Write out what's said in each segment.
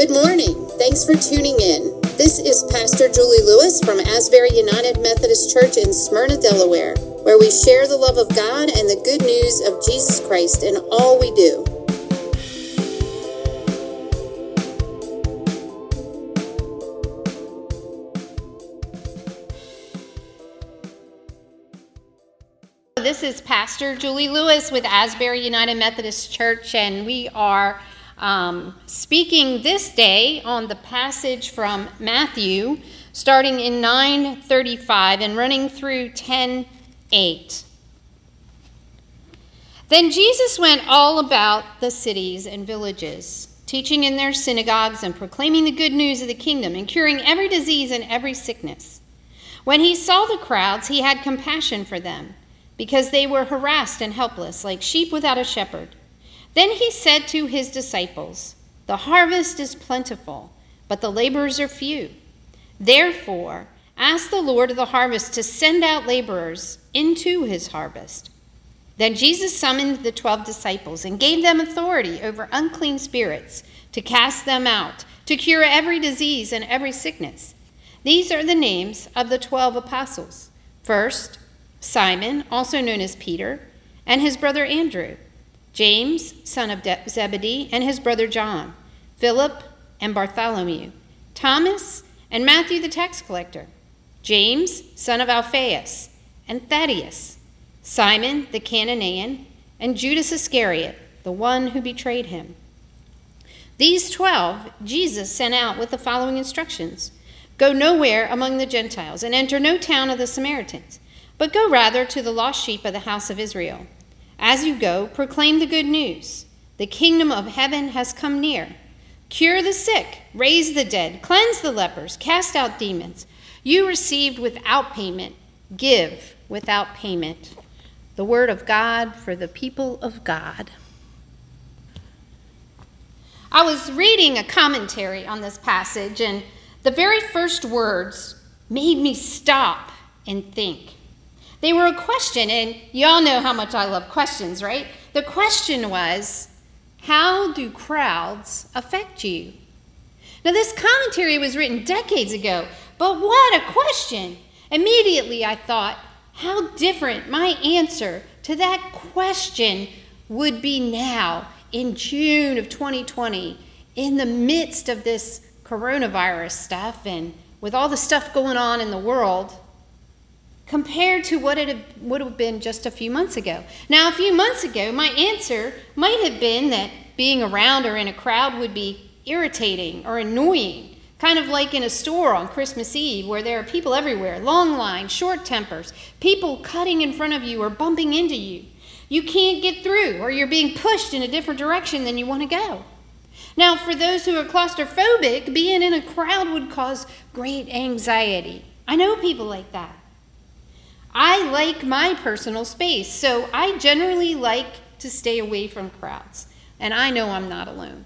Good morning. Thanks for tuning in. This is Pastor Julie Lewis from Asbury United Methodist Church in Smyrna, Delaware, where we share the love of God and the good news of Jesus Christ in all we do. This is Pastor Julie Lewis with Asbury United Methodist Church, and we are um, speaking this day on the passage from Matthew, starting in 9:35 and running through 10:8. Then Jesus went all about the cities and villages, teaching in their synagogues and proclaiming the good news of the kingdom and curing every disease and every sickness. When he saw the crowds, he had compassion for them, because they were harassed and helpless, like sheep without a shepherd. Then he said to his disciples, The harvest is plentiful, but the laborers are few. Therefore, ask the Lord of the harvest to send out laborers into his harvest. Then Jesus summoned the twelve disciples and gave them authority over unclean spirits to cast them out, to cure every disease and every sickness. These are the names of the twelve apostles. First, Simon, also known as Peter, and his brother Andrew. James, son of Zebedee, and his brother John, Philip and Bartholomew, Thomas and Matthew the tax collector, James, son of Alphaeus, and Thaddeus, Simon the Cananean, and Judas Iscariot, the one who betrayed him. These twelve Jesus sent out with the following instructions Go nowhere among the Gentiles, and enter no town of the Samaritans, but go rather to the lost sheep of the house of Israel. As you go, proclaim the good news. The kingdom of heaven has come near. Cure the sick, raise the dead, cleanse the lepers, cast out demons. You received without payment, give without payment. The word of God for the people of God. I was reading a commentary on this passage, and the very first words made me stop and think. They were a question, and y'all know how much I love questions, right? The question was, How do crowds affect you? Now, this commentary was written decades ago, but what a question! Immediately I thought, how different my answer to that question would be now in June of 2020, in the midst of this coronavirus stuff and with all the stuff going on in the world compared to what it would have been just a few months ago. Now, a few months ago, my answer might have been that being around or in a crowd would be irritating or annoying, kind of like in a store on Christmas Eve where there are people everywhere, long lines, short tempers, people cutting in front of you or bumping into you. You can't get through, or you're being pushed in a different direction than you want to go. Now, for those who are claustrophobic, being in a crowd would cause great anxiety. I know people like that. I like my personal space, so I generally like to stay away from crowds, and I know I'm not alone.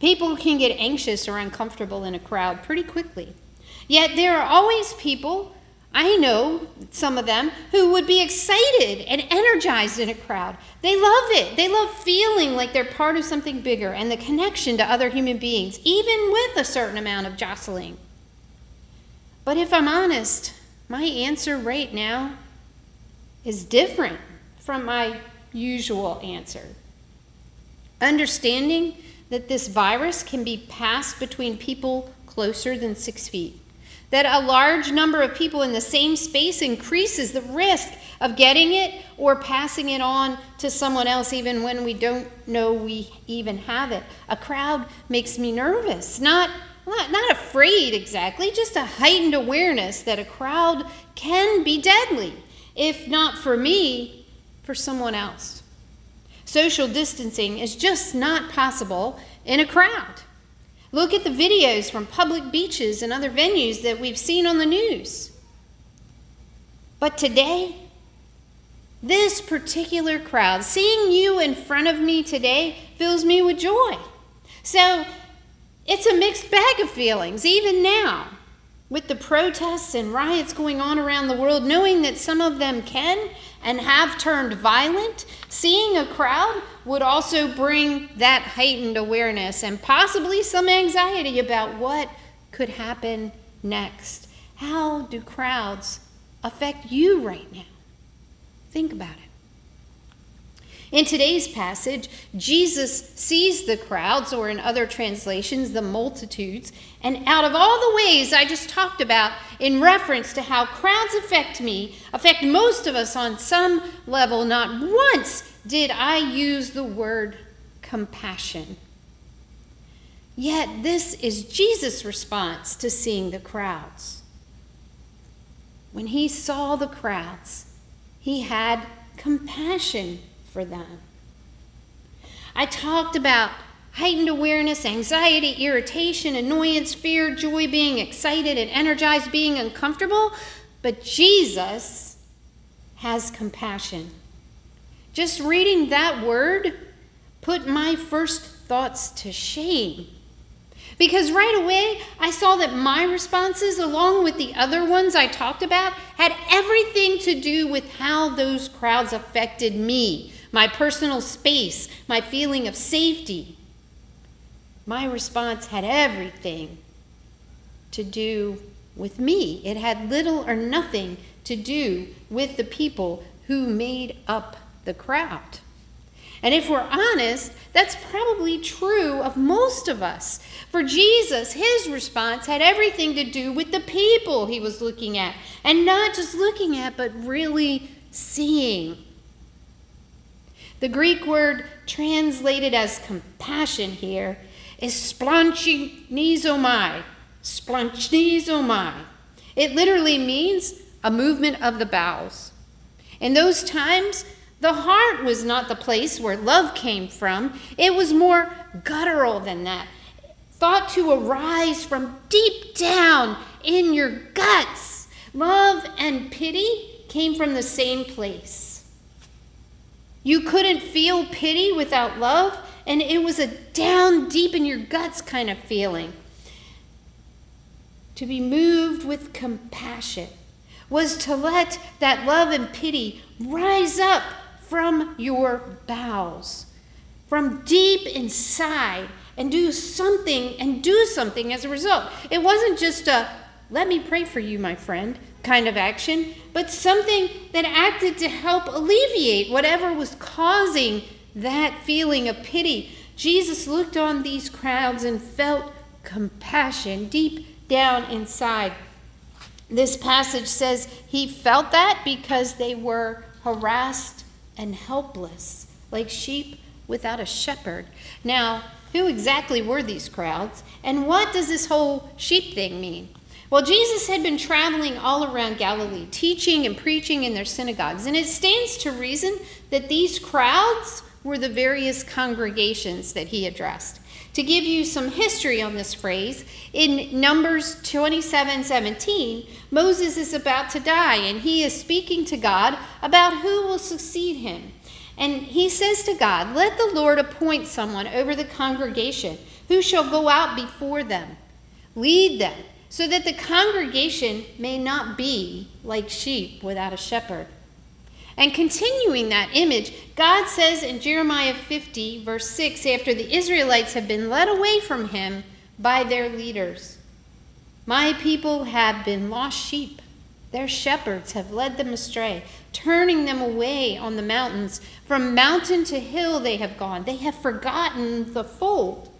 People can get anxious or uncomfortable in a crowd pretty quickly. Yet there are always people, I know some of them, who would be excited and energized in a crowd. They love it. They love feeling like they're part of something bigger and the connection to other human beings, even with a certain amount of jostling. But if I'm honest, my answer right now is different from my usual answer. Understanding that this virus can be passed between people closer than six feet, that a large number of people in the same space increases the risk of getting it or passing it on to someone else, even when we don't know we even have it. A crowd makes me nervous, not not, not afraid exactly, just a heightened awareness that a crowd can be deadly if not for me, for someone else. Social distancing is just not possible in a crowd. Look at the videos from public beaches and other venues that we've seen on the news. But today, this particular crowd, seeing you in front of me today, fills me with joy. So it's a mixed bag of feelings, even now. With the protests and riots going on around the world, knowing that some of them can and have turned violent, seeing a crowd would also bring that heightened awareness and possibly some anxiety about what could happen next. How do crowds affect you right now? Think about it. In today's passage, Jesus sees the crowds, or in other translations, the multitudes, and out of all the ways I just talked about in reference to how crowds affect me, affect most of us on some level, not once did I use the word compassion. Yet, this is Jesus' response to seeing the crowds. When he saw the crowds, he had compassion for them. I talked about heightened awareness, anxiety, irritation, annoyance, fear, joy, being excited and energized, being uncomfortable. But Jesus has compassion. Just reading that word put my first thoughts to shame. Because right away, I saw that my responses, along with the other ones I talked about, had everything to do with how those crowds affected me my personal space, my feeling of safety. My response had everything to do with me. It had little or nothing to do with the people who made up the crowd. And if we're honest, that's probably true of most of us. For Jesus, his response had everything to do with the people he was looking at, and not just looking at, but really seeing. The Greek word translated as compassion here is splanchnizomai. Splanchnizomai. It literally means a movement of the bowels. In those times, the heart was not the place where love came from. It was more guttural than that, thought to arise from deep down in your guts. Love and pity came from the same place. You couldn't feel pity without love, and it was a down deep in your guts kind of feeling. To be moved with compassion was to let that love and pity rise up from your bowels, from deep inside, and do something and do something as a result. It wasn't just a let me pray for you, my friend kind of action, but something that acted to help alleviate whatever was causing that feeling of pity. Jesus looked on these crowds and felt compassion deep down inside. This passage says he felt that because they were harassed and helpless, like sheep without a shepherd. Now, who exactly were these crowds, and what does this whole sheep thing mean? Well, Jesus had been traveling all around Galilee, teaching and preaching in their synagogues, and it stands to reason that these crowds were the various congregations that he addressed. To give you some history on this phrase, in Numbers 27 17, Moses is about to die, and he is speaking to God about who will succeed him. And he says to God, Let the Lord appoint someone over the congregation who shall go out before them, lead them so that the congregation may not be like sheep without a shepherd. And continuing that image, God says in Jeremiah 50, verse 6, after the Israelites have been led away from him by their leaders My people have been lost sheep. Their shepherds have led them astray, turning them away on the mountains. From mountain to hill they have gone. They have forgotten the fold.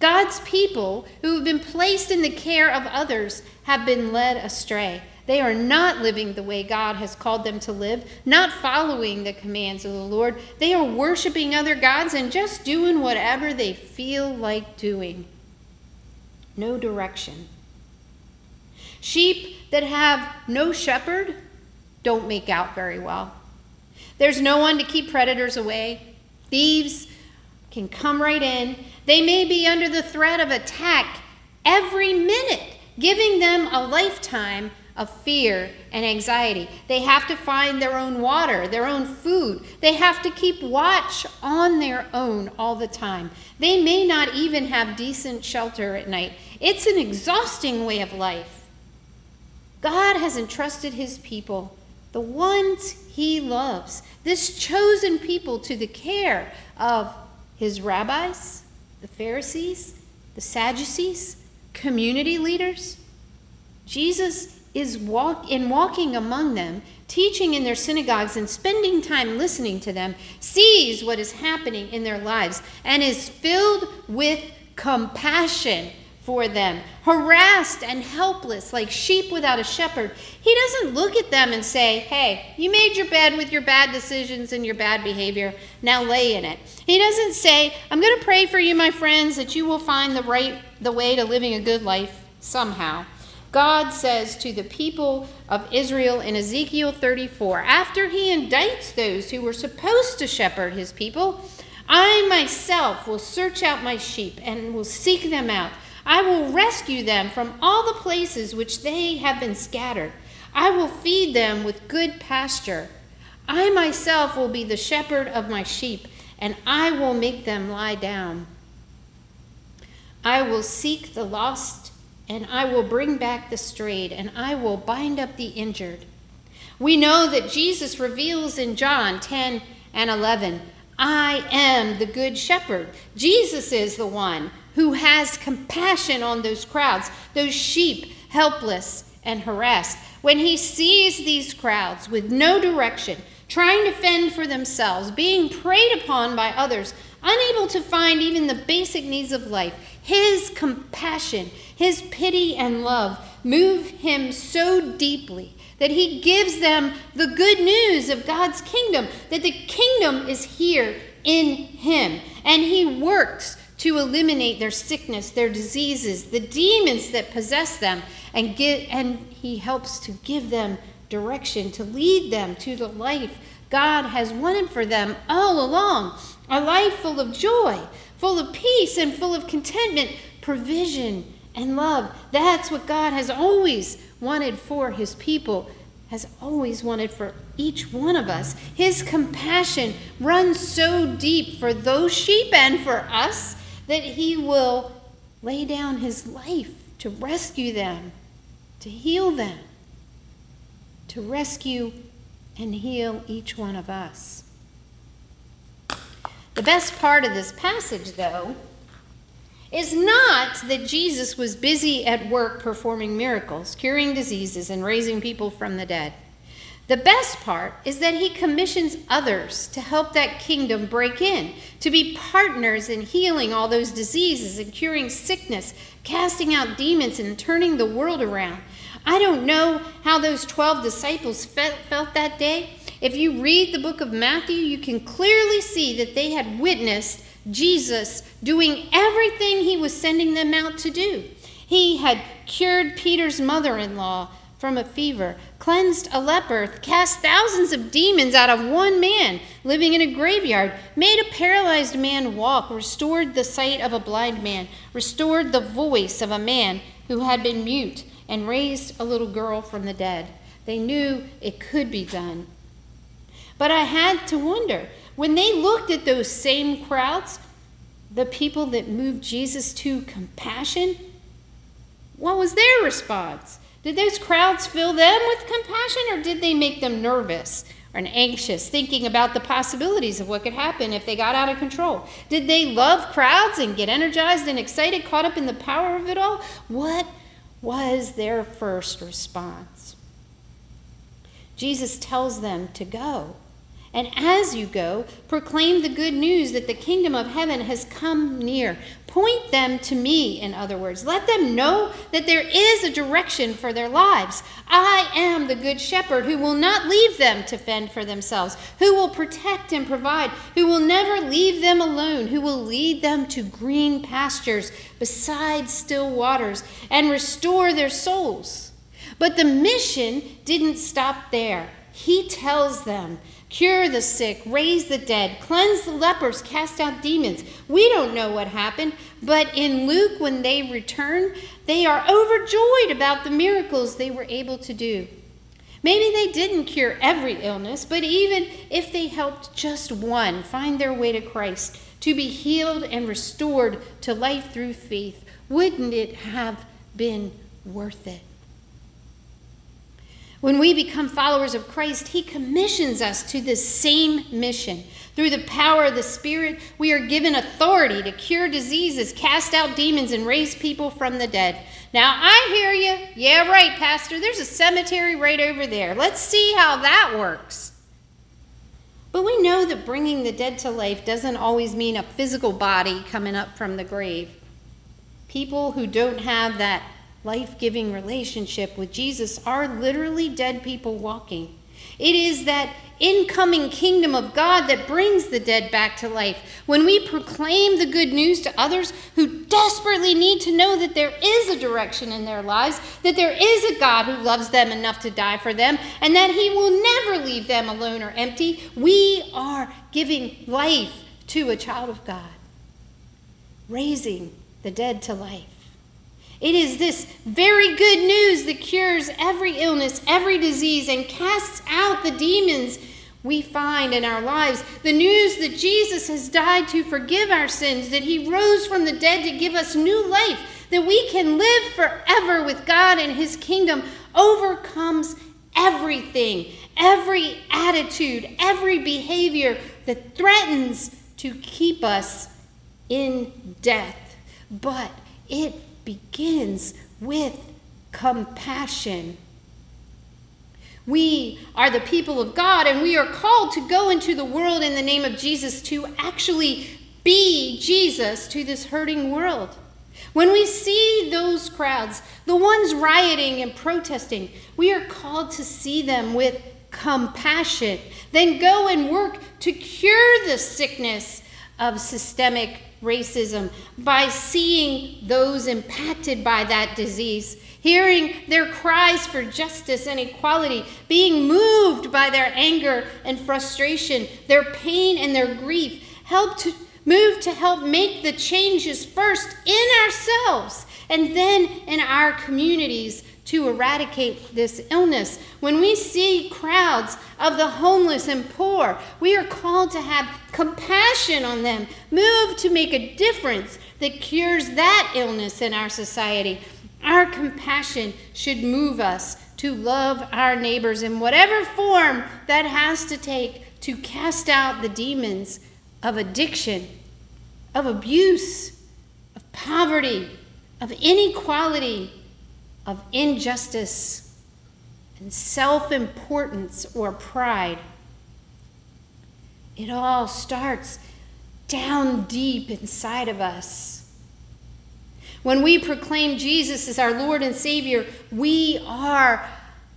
God's people who have been placed in the care of others have been led astray. They are not living the way God has called them to live, not following the commands of the Lord. They are worshiping other gods and just doing whatever they feel like doing. No direction. Sheep that have no shepherd don't make out very well. There's no one to keep predators away. Thieves can come right in they may be under the threat of attack every minute, giving them a lifetime of fear and anxiety. They have to find their own water, their own food. They have to keep watch on their own all the time. They may not even have decent shelter at night. It's an exhausting way of life. God has entrusted his people, the ones he loves, this chosen people, to the care of his rabbis, the Pharisees, the Sadducees, community leaders. Jesus is walk in walking among them, teaching in their synagogues and spending time listening to them, sees what is happening in their lives and is filled with compassion for them, harassed and helpless like sheep without a shepherd. He doesn't look at them and say, Hey, you made your bed with your bad decisions and your bad behavior. Now lay in it. He doesn't say, I'm going to pray for you, my friends, that you will find the right the way to living a good life somehow. God says to the people of Israel in Ezekiel 34, after he indicts those who were supposed to shepherd his people, I myself will search out my sheep and will seek them out. I will rescue them from all the places which they have been scattered. I will feed them with good pasture. I myself will be the shepherd of my sheep, and I will make them lie down. I will seek the lost, and I will bring back the strayed, and I will bind up the injured. We know that Jesus reveals in John 10 and 11 I am the good shepherd. Jesus is the one who has compassion on those crowds, those sheep, helpless and harassed. When he sees these crowds with no direction, trying to fend for themselves, being preyed upon by others, unable to find even the basic needs of life, his compassion, his pity and love move him so deeply that he gives them the good news of God's kingdom, that the kingdom is here in him. And he works to eliminate their sickness, their diseases, the demons that possess them, and, and he helps to give them direction, to lead them to the life God has wanted for them all along a life full of joy, full of peace, and full of contentment, provision, and love. That's what God has always wanted for his people, has always wanted for each one of us. His compassion runs so deep for those sheep and for us that he will lay down his life to rescue them, to heal them, to rescue and heal each one of us. The best part of this passage, though, is not that Jesus was busy at work performing miracles, curing diseases, and raising people from the dead. The best part is that he commissions others to help that kingdom break in, to be partners in healing all those diseases and curing sickness, casting out demons, and turning the world around. I don't know how those 12 disciples felt that day. If you read the book of Matthew, you can clearly see that they had witnessed Jesus doing everything he was sending them out to do. He had cured Peter's mother in law from a fever, cleansed a leper, cast thousands of demons out of one man living in a graveyard, made a paralyzed man walk, restored the sight of a blind man, restored the voice of a man who had been mute, and raised a little girl from the dead. They knew it could be done. But I had to wonder when they looked at those same crowds, the people that moved Jesus to compassion, what was their response? Did those crowds fill them with compassion or did they make them nervous and anxious, thinking about the possibilities of what could happen if they got out of control? Did they love crowds and get energized and excited, caught up in the power of it all? What was their first response? Jesus tells them to go. And as you go, proclaim the good news that the kingdom of heaven has come near. Point them to me, in other words. Let them know that there is a direction for their lives. I am the good shepherd who will not leave them to fend for themselves, who will protect and provide, who will never leave them alone, who will lead them to green pastures beside still waters and restore their souls. But the mission didn't stop there. He tells them cure the sick, raise the dead, cleanse the lepers, cast out demons. We don't know what happened, but in Luke, when they return, they are overjoyed about the miracles they were able to do. Maybe they didn't cure every illness, but even if they helped just one find their way to Christ, to be healed and restored to life through faith, wouldn't it have been worth it? When we become followers of Christ, He commissions us to this same mission. Through the power of the Spirit, we are given authority to cure diseases, cast out demons, and raise people from the dead. Now, I hear you. Yeah, right, Pastor. There's a cemetery right over there. Let's see how that works. But we know that bringing the dead to life doesn't always mean a physical body coming up from the grave. People who don't have that life giving relationship with Jesus are literally dead people walking. It is that incoming kingdom of God that brings the dead back to life. When we proclaim the good news to others who desperately need to know that there is a direction in their lives, that there is a God who loves them enough to die for them, and that He will never leave them alone or empty, we are giving life to a child of God, raising the dead to life. It is this very good news that cures every illness, every disease, and casts out the demons we find in our lives. The news that Jesus has died to forgive our sins, that he rose from the dead to give us new life, that we can live forever with God and his kingdom, overcomes everything, every attitude, every behavior that threatens to keep us in death. But it begins with compassion. We are the people of God, and we are called to go into the world in the name of Jesus to actually be Jesus to this hurting world. When we see those crowds, the ones rioting and protesting, we are called to see them with compassion. Then go and work to cure the sickness of systemic racism. By seeing those impacted by that disease, hearing their cries for justice and equality, being moved by their anger and frustration, their pain and their grief, help to move to help make the changes first in ourselves and then in our communities to eradicate this illness. When we see crowds of the homeless and poor, we are called to have compassion on them, move to make a difference that cures that illness in our society. Our compassion should move us to love our neighbors in whatever form that has to take to cast out the demons of addiction, of abuse, of poverty, of inequality, of injustice and self importance or pride. It all starts down deep inside of us. When we proclaim Jesus as our Lord and Savior, we are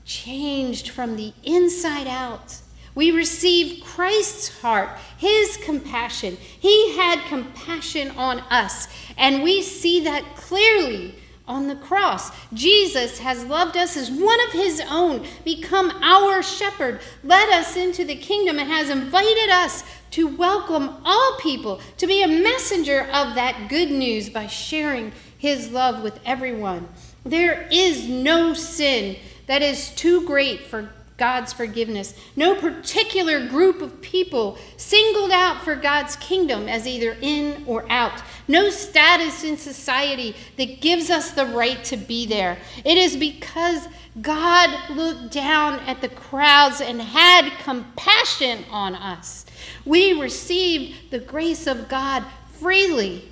changed from the inside out. We receive Christ's heart, His compassion. He had compassion on us, and we see that clearly on the cross. Jesus has loved us as one of his own, become our shepherd, led us into the kingdom, and has invited us to welcome all people, to be a messenger of that good news by sharing his love with everyone. There is no sin that is too great for God's forgiveness. No particular group of people singled out for God's kingdom as either in or out. No status in society that gives us the right to be there. It is because God looked down at the crowds and had compassion on us. We received the grace of God freely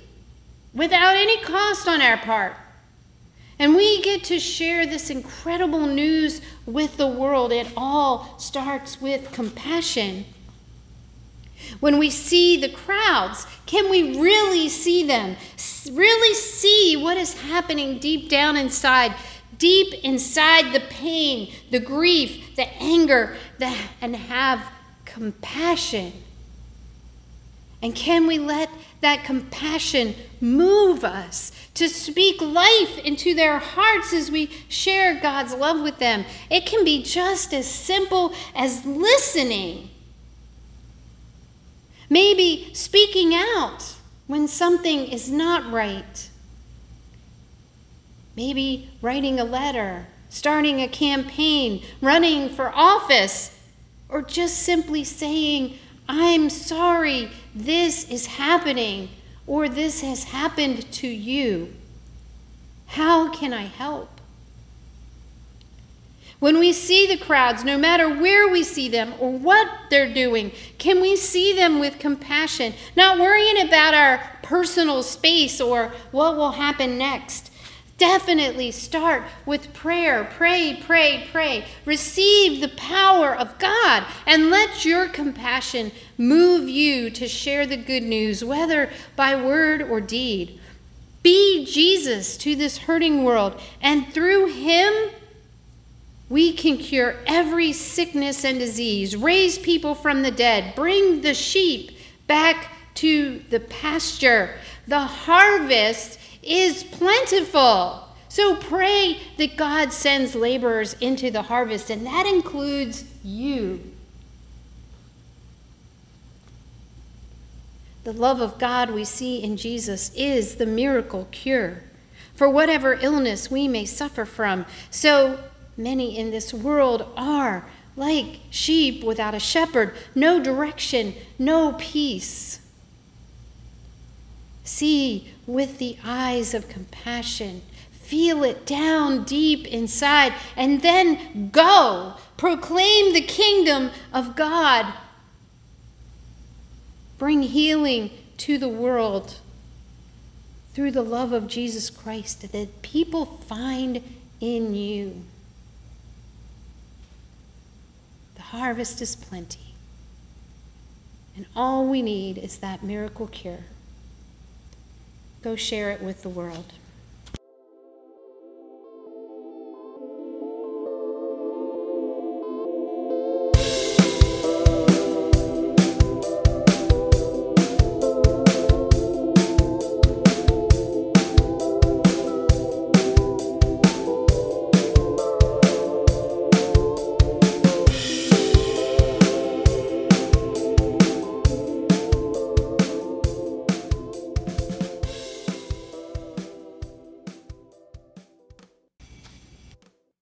without any cost on our part. And we get to share this incredible news with the world. It all starts with compassion. When we see the crowds, can we really see them? Really see what is happening deep down inside, deep inside the pain, the grief, the anger, the, and have compassion? And can we let that compassion move us to speak life into their hearts as we share God's love with them? It can be just as simple as listening. Maybe speaking out when something is not right. Maybe writing a letter, starting a campaign, running for office, or just simply saying, I'm sorry this is happening or this has happened to you. How can I help? When we see the crowds, no matter where we see them or what they're doing, can we see them with compassion, not worrying about our personal space or what will happen next? Definitely start with prayer. Pray, pray, pray. Receive the power of God and let your compassion move you to share the good news, whether by word or deed. Be Jesus to this hurting world, and through Him, we can cure every sickness and disease, raise people from the dead, bring the sheep back to the pasture. The harvest is plentiful. So pray that God sends laborers into the harvest, and that includes you. The love of God we see in Jesus is the miracle cure for whatever illness we may suffer from. So many in this world are like sheep without a shepherd, no direction, no peace. See with the eyes of compassion. Feel it down deep inside, and then go. Proclaim the kingdom of God. Bring healing to the world through the love of Jesus Christ that people find in you. The harvest is plenty, and all we need is that miracle cure. Go share it with the world.